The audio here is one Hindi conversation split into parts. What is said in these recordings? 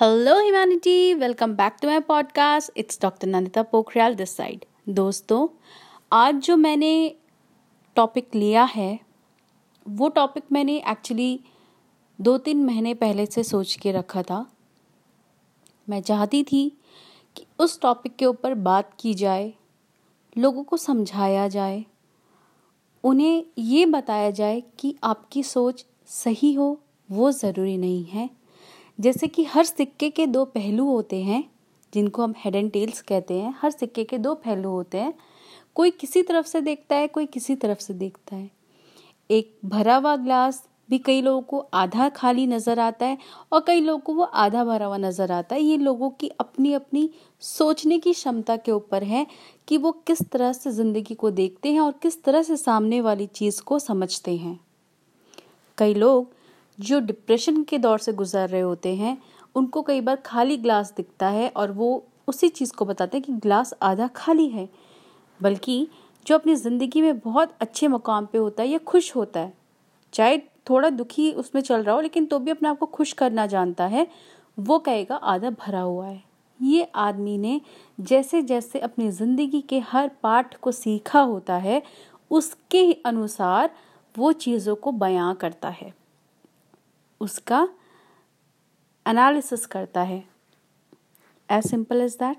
Hello humanity welcome back to my podcast it's doctor Nandita Pokhriyal this side दोस्तों, आज जो मैंने टॉपिक लिया है, वो टॉपिक मैंने एक्चुअली दो तीन महीने पहले से सोच के रखा था। मैं चाहती थी कि उस टॉपिक के ऊपर बात की जाए, लोगों को समझाया जाए, उन्हें ये बताया जाए कि आपकी सोच सही हो, वो ज़रूरी नहीं है। जैसे कि हर सिक्के के दो पहलू होते हैं, जिनको हम हेड एंड टेल्स कहते हैं, हर सिक्के के दो पहलू होते हैं। कोई किसी तरफ़ से देखता है, कोई किसी तरफ़ से देखता है। एक भरा हुआ ग्लास भी कई लोगों को आधा खाली नज़र आता है और कई लोगों को वो आधा भरा हुआ नज़र आता है। ये लोगों की अपनी अपनी सोचने की क्षमता के ऊपर है कि वो किस तरह से ज़िंदगी को देखते हैं और किस तरह से सामने वाली चीज़ को समझते हैं। कई लोग जो डिप्रेशन के दौर से गुजर रहे होते हैं, उनको कई बार खाली ग्लास दिखता है और वो उसी चीज़ को बताते हैं कि ग्लास आधा खाली है। बल्कि जो अपनी ज़िंदगी में बहुत अच्छे मुकाम पे होता है या खुश होता है, चाहे थोड़ा दुखी उसमें चल रहा हो, लेकिन तो भी अपने आप को खुश करना जानता है, वो कहेगा आधा भरा हुआ है। ये आदमी ने जैसे जैसे अपनी ज़िंदगी के हर पाठ को सीखा होता है, उसके अनुसार वो चीज़ों को बयां करता है। उसका एनालिसिस करता है। As simple as that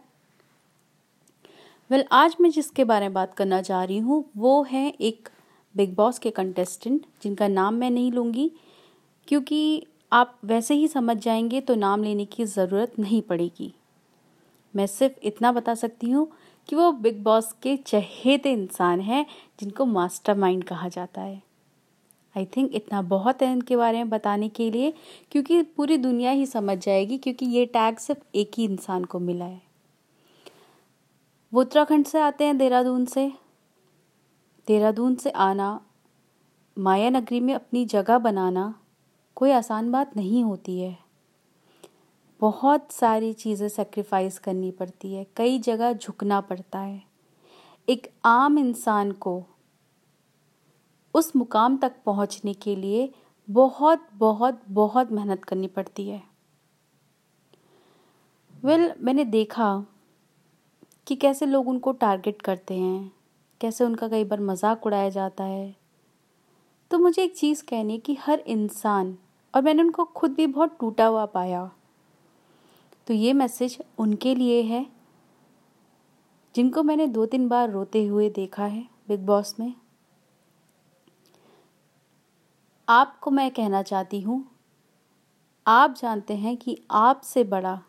well आज मैं जिसके बारे में बात करना चाह रही हूँ, वो है एक बिग बॉस के कंटेस्टेंट जिनका नाम मैं नहीं लूँगी, क्योंकि आप वैसे ही समझ जाएँगे तो नाम लेने की ज़रूरत नहीं पड़ेगी। मैं सिर्फ़ इतना बता सकती हूँ कि वो बिग बॉस के चहेते इंसान हैं, जिनको मास्टरमाइंड कहा जाता है। आई थिंक इतना बहुत है इनके बारे में बताने के लिए, क्योंकि पूरी दुनिया ही समझ जाएगी, क्योंकि ये टैग सिर्फ़ एक ही इंसान को मिला है। वो उत्तराखंड से आते हैं देहरादून से। देहरादून से आना माया नगरी में अपनी जगह बनाना कोई आसान बात नहीं होती है। बहुत सारी चीज़ें सेक्रीफाइस करनी पड़ती है, कई जगह झुकना पड़ता है। एक आम इंसान को उस मुकाम तक पहुँचने के लिए बहुत बहुत बहुत मेहनत करनी पड़ती है। वेल well, मैंने देखा कि कैसे लोग उनको टारगेट करते हैं कैसे उनका कई बार मज़ाक उड़ाया जाता है। तो मुझे एक चीज़ कहनी कि हर इंसान और मैंने उनको खुद भी बहुत टूटा हुआ पाया तो ये मैसेज उनके लिए है जिनको मैंने दो तीन बार रोते हुए देखा है बिग बॉस में। आपको मैं कहना चाहती हूँ, आप जानते हैं कि आपसे बड़ा,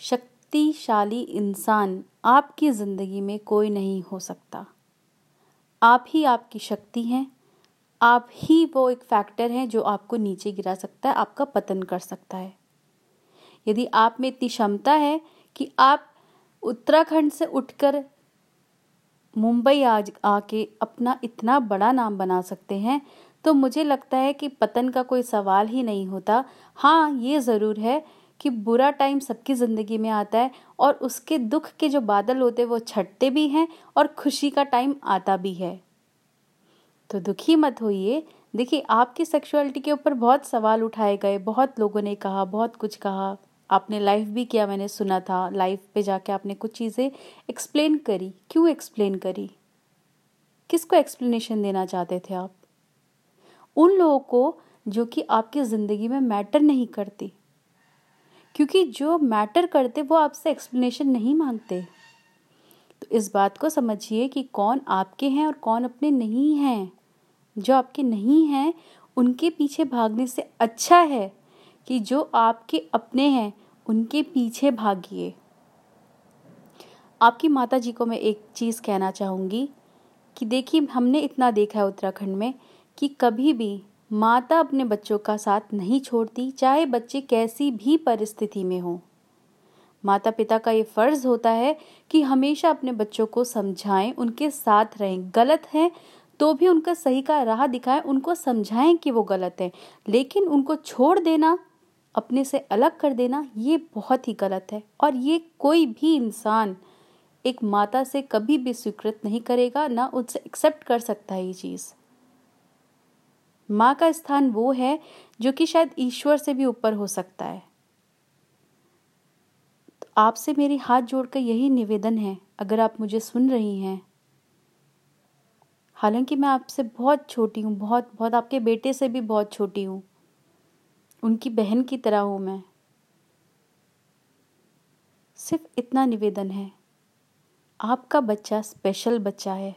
शक्तिशाली इंसान आपकी ज़िंदगी में कोई नहीं हो सकता। आप ही आपकी शक्ति हैं, आप ही वो एक फैक्टर हैं जो आपको नीचे गिरा सकता है, आपका पतन कर सकता है। यदि आप में इतनी क्षमता है कि आप उत्तराखंड से उठकर मुंबई आज आके अपना इतना बड़ा नाम बना सकते हैं तो मुझे लगता है कि पतन का कोई सवाल ही नहीं होता। हाँ ये ज़रूर है कि बुरा टाइम सबकी ज़िंदगी में आता है और उसके दुख के जो बादल होते वो छटते भी हैं और खुशी का टाइम आता भी है। तो दुखी मत होइए। देखिए, आपकी सेक्सुअलिटी के ऊपर बहुत सवाल उठाए गए, बहुत लोगों ने कहा, बहुत कुछ कहा। आपने लाइव भी किया, मैंने सुना था। लाइव पे जाके आपने कुछ चीज़ें एक्सप्लेन करी। क्यों एक्सप्लेन करी? किसको एक्सप्लेनेशन देना चाहते थे आप? उन लोगों को जो कि आपकी ज़िंदगी में मैटर नहीं करती। क्योंकि जो मैटर करते, वो आपसे एक्सप्लेनेशन नहीं मांगते। तो इस बात को समझिए कि कौन आपके हैं और कौन अपने नहीं हैं। जो आपके नहीं हैं, उनके पीछे भागने से अच्छा है कि जो आपके अपने हैं, उनके पीछे भागिए। आपकी माता जी को मैं एक चीज़ कहना चाहूँगी कि देखिए, हमने इतना देखा है उत्तराखंड में कि कभी भी माता अपने बच्चों का साथ नहीं छोड़ती, चाहे बच्चे कैसी भी परिस्थिति में हो। माता पिता का ये फ़र्ज़ होता है कि हमेशा अपने बच्चों को समझाएँ, उनके साथ रहें। गलत हैं तो भी उनका सही का राह दिखाएँ, उनको समझाएँ कि वो गलत है। लेकिन उनको छोड़ देना, अपने से अलग कर देना, ये बहुत ही गलत है। और ये कोई भी इंसान एक माता से कभी भी स्वीकृत नहीं करेगा, ना उनसे एक्सेप्ट कर सकता है ये चीज़। माँ का स्थान वो है जो कि शायद ईश्वर से भी ऊपर हो सकता है। तो आपसे मेरी हाथ जोड़कर यही निवेदन है, अगर आप मुझे सुन रही हैं। हालाँकि मैं आपसे बहुत छोटी हूँ, बहुत बहुत आपके बेटे से भी बहुत छोटी हूँ। उनकी बहन की तरह हूँ मैं। सिर्फ़ इतना निवेदन है। आपका बच्चा स्पेशल बच्चा है।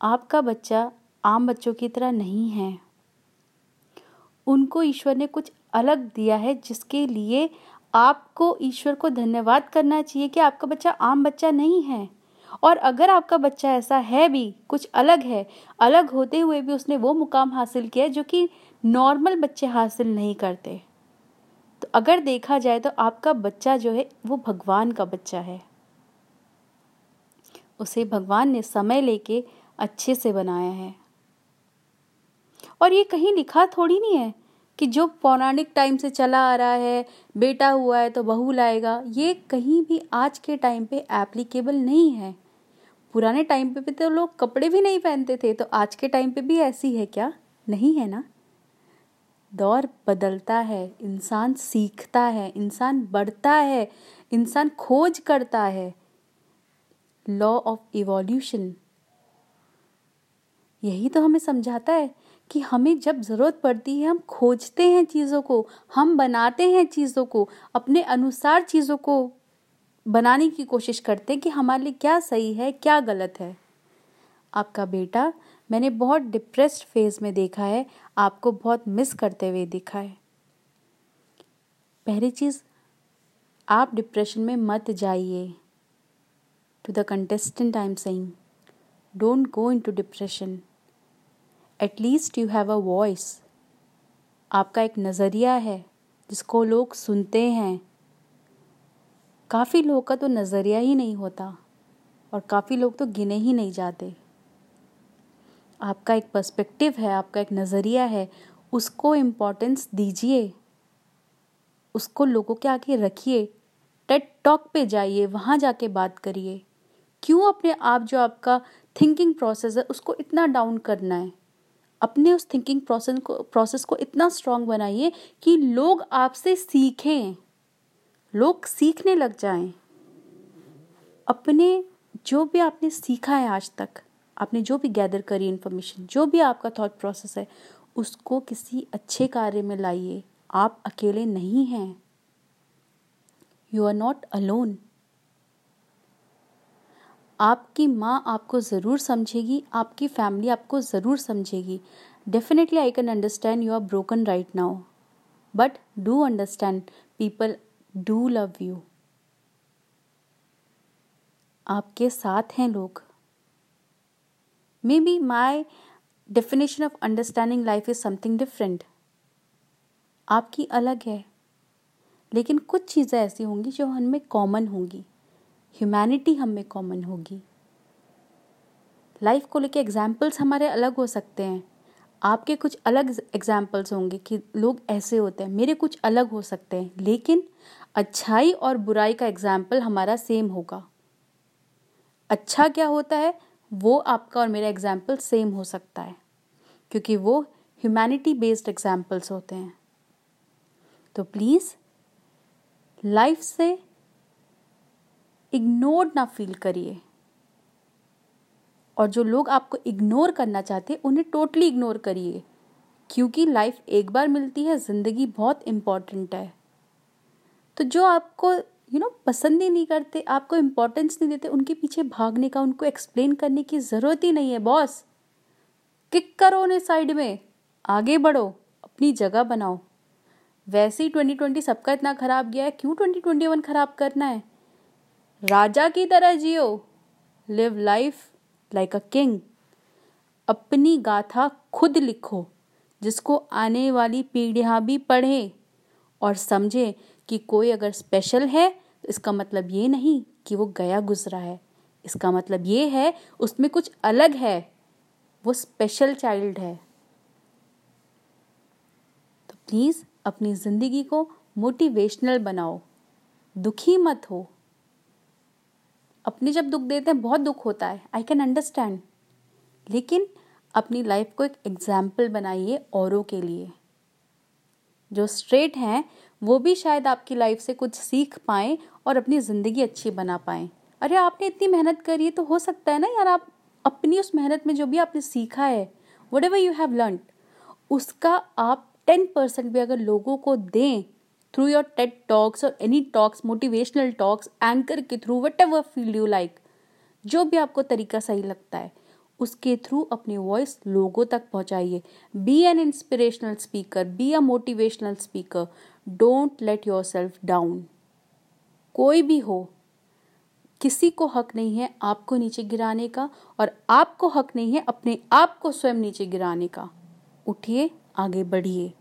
आपका बच्चा आम बच्चों की तरह नहीं है। उनको ईश्वर ने कुछ अलग दिया है जिसके लिए आपको ईश्वर को धन्यवाद करना चाहिए कि आपका बच्चा आम बच्चा नहीं है। और अगर आपका बच्चा ऐसा है भी, कुछ अलग है, अलग होते हुए भी उसने वो मुकाम हासिल किया जो कि नॉर्मल बच्चे हासिल नहीं करते। तो अगर देखा जाए तो आपका बच्चा जो है, वो भगवान का बच्चा है। उसे भगवान ने समय लेके अच्छे से बनाया है। और ये कहीं लिखा थोड़ी नहीं है कि जो पौराणिक टाइम से चला आ रहा है, बेटा हुआ है तो बहू लाएगा, ये कहीं भी आज के टाइम पे एप्लीकेबल नहीं है। पुराने टाइम पे भी तो लोग कपड़े भी नहीं पहनते थे तो आज के टाइम पे भी ऐसी है क्या? नहीं है ना? दौर बदलता है, इंसान सीखता है, इंसान बढ़ता है, इंसान खोज करता है। लॉ ऑफ़ इवोल्यूशन यही तो हमें समझाता है कि हमें जब ज़रूरत पड़ती है, हम खोजते हैं चीज़ों को, हम बनाते हैं चीज़ों को, अपने अनुसार चीज़ों को बनाने की कोशिश करते हैं कि हमारे लिए क्या सही है, क्या गलत है। आपका बेटा, मैंने बहुत डिप्रेस्ड फ़ेज़ में देखा है, आपको बहुत मिस करते हुए देखा है। पहली चीज़, आप डिप्रेशन में मत जाइए। To the contestant I am saying don't go into depression at least you have a voice आपका एक नज़रिया है, जिसको लोग सुनते हैं। काफ़ी लोगों का तो नज़रिया ही नहीं होता, और काफ़ी लोग तो गिने ही नहीं जाते। आपका एक पर्सपेक्टिव है, आपका एक नज़रिया है, उसको इम्पोर्टेंस दीजिए। उसको लोगों के आगे रखिए। टेट टॉक पे जाइए, वहाँ जाके बात करिए। क्यों अपने आप जो आपका थिंकिंग प्रोसेस है, उसको इतना डाउन करना है? अपने उस थिंकिंग प्रोसेस को प्रोसेस को इतना स्ट्रांग बनाइए कि लोग आपसे सीखें। लोग सीखने लग जाएँ। अपने जो भी आपने सीखा है आज तक, आपने जो भी गैदर करी इन्फॉर्मेशन जो भी आपका थॉट प्रोसेस है, उसको किसी अच्छे कार्य में लाइए। आप अकेले नहीं हैं। यू आर नॉट अलोन आपकी माँ आपको ज़रूर समझेगी, आपकी फैमिली आपको ज़रूर समझेगी। Definitely I can understand you are broken right now but do understand people do love you आपके साथ हैं लोग। Maybe my definition of understanding life is something different आपकी अलग है। लेकिन कुछ चीज़ें ऐसी होंगी जो हमें कॉमन होंगी। ह्यूमैनिटी हम में कॉमन होगी। लाइफ को लेके एग्जाम्पल्स हमारे अलग हो सकते हैं। आपके कुछ अलग एग्जाम्पल्स होंगे कि लोग ऐसे होते हैं। मेरे कुछ अलग हो सकते हैं। लेकिन अच्छाई और बुराई का एग्ज़ाम्पल हमारा सेम होगा। अच्छा क्या होता है? वो आपका और मेरा एग्ज़ाम्पल सेम हो सकता है। क्योंकि वो ह्यूमैनिटी बेस्ड एग्जाम्पल्स होते हैं। तो प्लीज़ लाइफ से इग्नोर्ड ना फील करिए। और जो लोग आपको इग्नोर करना चाहते उन्हें टोटली इग्नोर करिए। क्योंकि लाइफ एक बार मिलती है ज़िंदगी बहुत इंपॉर्टेंट है। तो जो आपको यू you नो know, पसंद ही नहीं करते आपको इम्पोर्टेंस नहीं देते उनके पीछे भागने का उनको एक्सप्लेन करने की ज़रूरत ही नहीं है बॉस किक करो उन्हें साइड में। आगे बढ़ो अपनी जगह बनाओ। वैसे ही ट्वेंटी ट्वेंटी सबका इतना खराब गया है क्यों ट्वेंटी ट्वेंटी वन खराब करना है? राजा की तरह जियो। Live life like a king अपनी गाथा खुद लिखो, जिसको आने वाली पीढ़ियाँ भी पढ़े और समझे कि कोई अगर स्पेशल है तो इसका मतलब ये नहीं कि वो गया गुजरा है। इसका मतलब ये है, उसमें कुछ अलग है। वो स्पेशल चाइल्ड है। तो प्लीज़ अपनी ज़िंदगी को मोटिवेशनल बनाओ। दुखी मत हो। अपने जब दुख देते हैं, बहुत दुख होता है। आई कैन अंडरस्टैंड लेकिन अपनी लाइफ को एक एग्ज़ाम्पल बनाइए औरों के लिए। जो स्ट्रेट हैं, वो भी शायद आपकी लाइफ से कुछ सीख पाएँ और अपनी ज़िंदगी अच्छी बना पाएँ। अरे, आपने इतनी मेहनत करी है तो हो सकता है ना यार आप अपनी उस मेहनत में जो भी आपने सीखा है whatever you have learn उसका आप टेन परसेंट भी अगर लोगों को दें थ्रू योर टेट टॉक्स और any talks motivational talks anchor के through whatever field you like जो भी आपको तरीका सही लगता है, उसके थ्रू अपनी वॉइस लोगों तक पहुंचाइए। Be an inspirational speaker be a motivational speaker don't let yourself down कोई भी हो, किसी को हक नहीं है आपको नीचे गिराने का और आपको हक नहीं है अपने आप को स्वयं नीचे गिराने का। उठिए, आगे बढ़िए।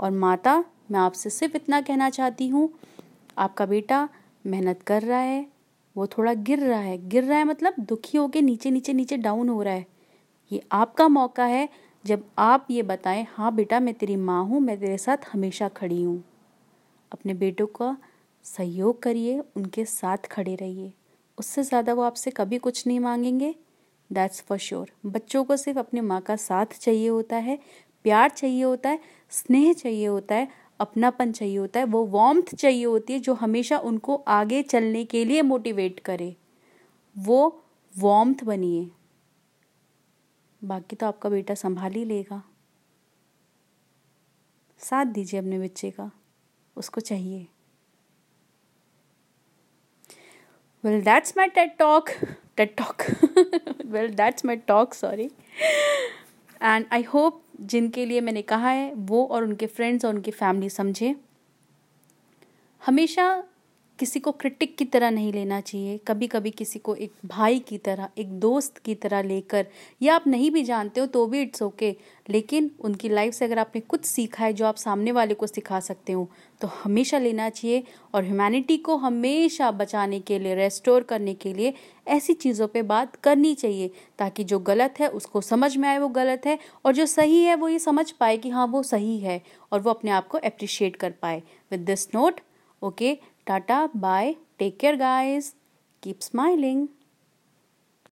और माता मैं आपसे सिर्फ़ इतना कहना चाहती हूँ, आपका बेटा मेहनत कर रहा है, वो थोड़ा गिर रहा है। गिर रहा है मतलब दुखी होके नीचे नीचे नीचे डाउन हो रहा है। ये आपका मौका है, जब आप ये बताएँ हाँ बेटा, मैं तेरी माँ हूँ, मैं तेरे साथ हमेशा खड़ी हूँ। अपने बेटों का सहयोग करिए, उनके साथ खड़े रहिए। उससे ज़्यादा वो आपसे कभी कुछ नहीं मांगेंगे। दैट्स फॉर श्योर बच्चों को सिर्फ़ अपनी माँ का साथ चाहिए होता है, प्यार चाहिए होता है, स्नेह चाहिए होता है अपनापन चाहिए होता है, वो वॉम्थ चाहिए होती है जो हमेशा उनको आगे चलने के लिए मोटिवेट करे। वो वॉम्थ बनिए। बाकी तो आपका बेटा संभाल ही लेगा। साथ दीजिए अपने बच्चे का, उसको चाहिए। Well that's my TED talk TED talk well that's my talk sorry and I hope जिनके लिए मैंने कहा है वो और उनके फ्रेंड्स और उनकी फैमिली समझें। हमेशा किसी को क्रिटिक की तरह नहीं लेना चाहिए। कभी कभी किसी को एक भाई की तरह, एक दोस्त की तरह लेकर, या आप नहीं भी जानते हो तो भी इट्स ओके लेकिन उनकी लाइफ से अगर आपने कुछ सीखा है जो आप सामने वाले को सिखा सकते हो तो हमेशा लेना चाहिए और ह्यूमैनिटी को हमेशा बचाने के लिए रेस्टोर करने के लिए ऐसी चीज़ों पे बात करनी चाहिए, ताकि जो गलत है उसको समझ में आए वो गलत है और जो सही है वो ये समझ पाए कि हाँ वो सही है और वो अपने आप को अप्रिशिएट कर पाए। With this note okay Tata, bye. Take care, guys. Keep smiling.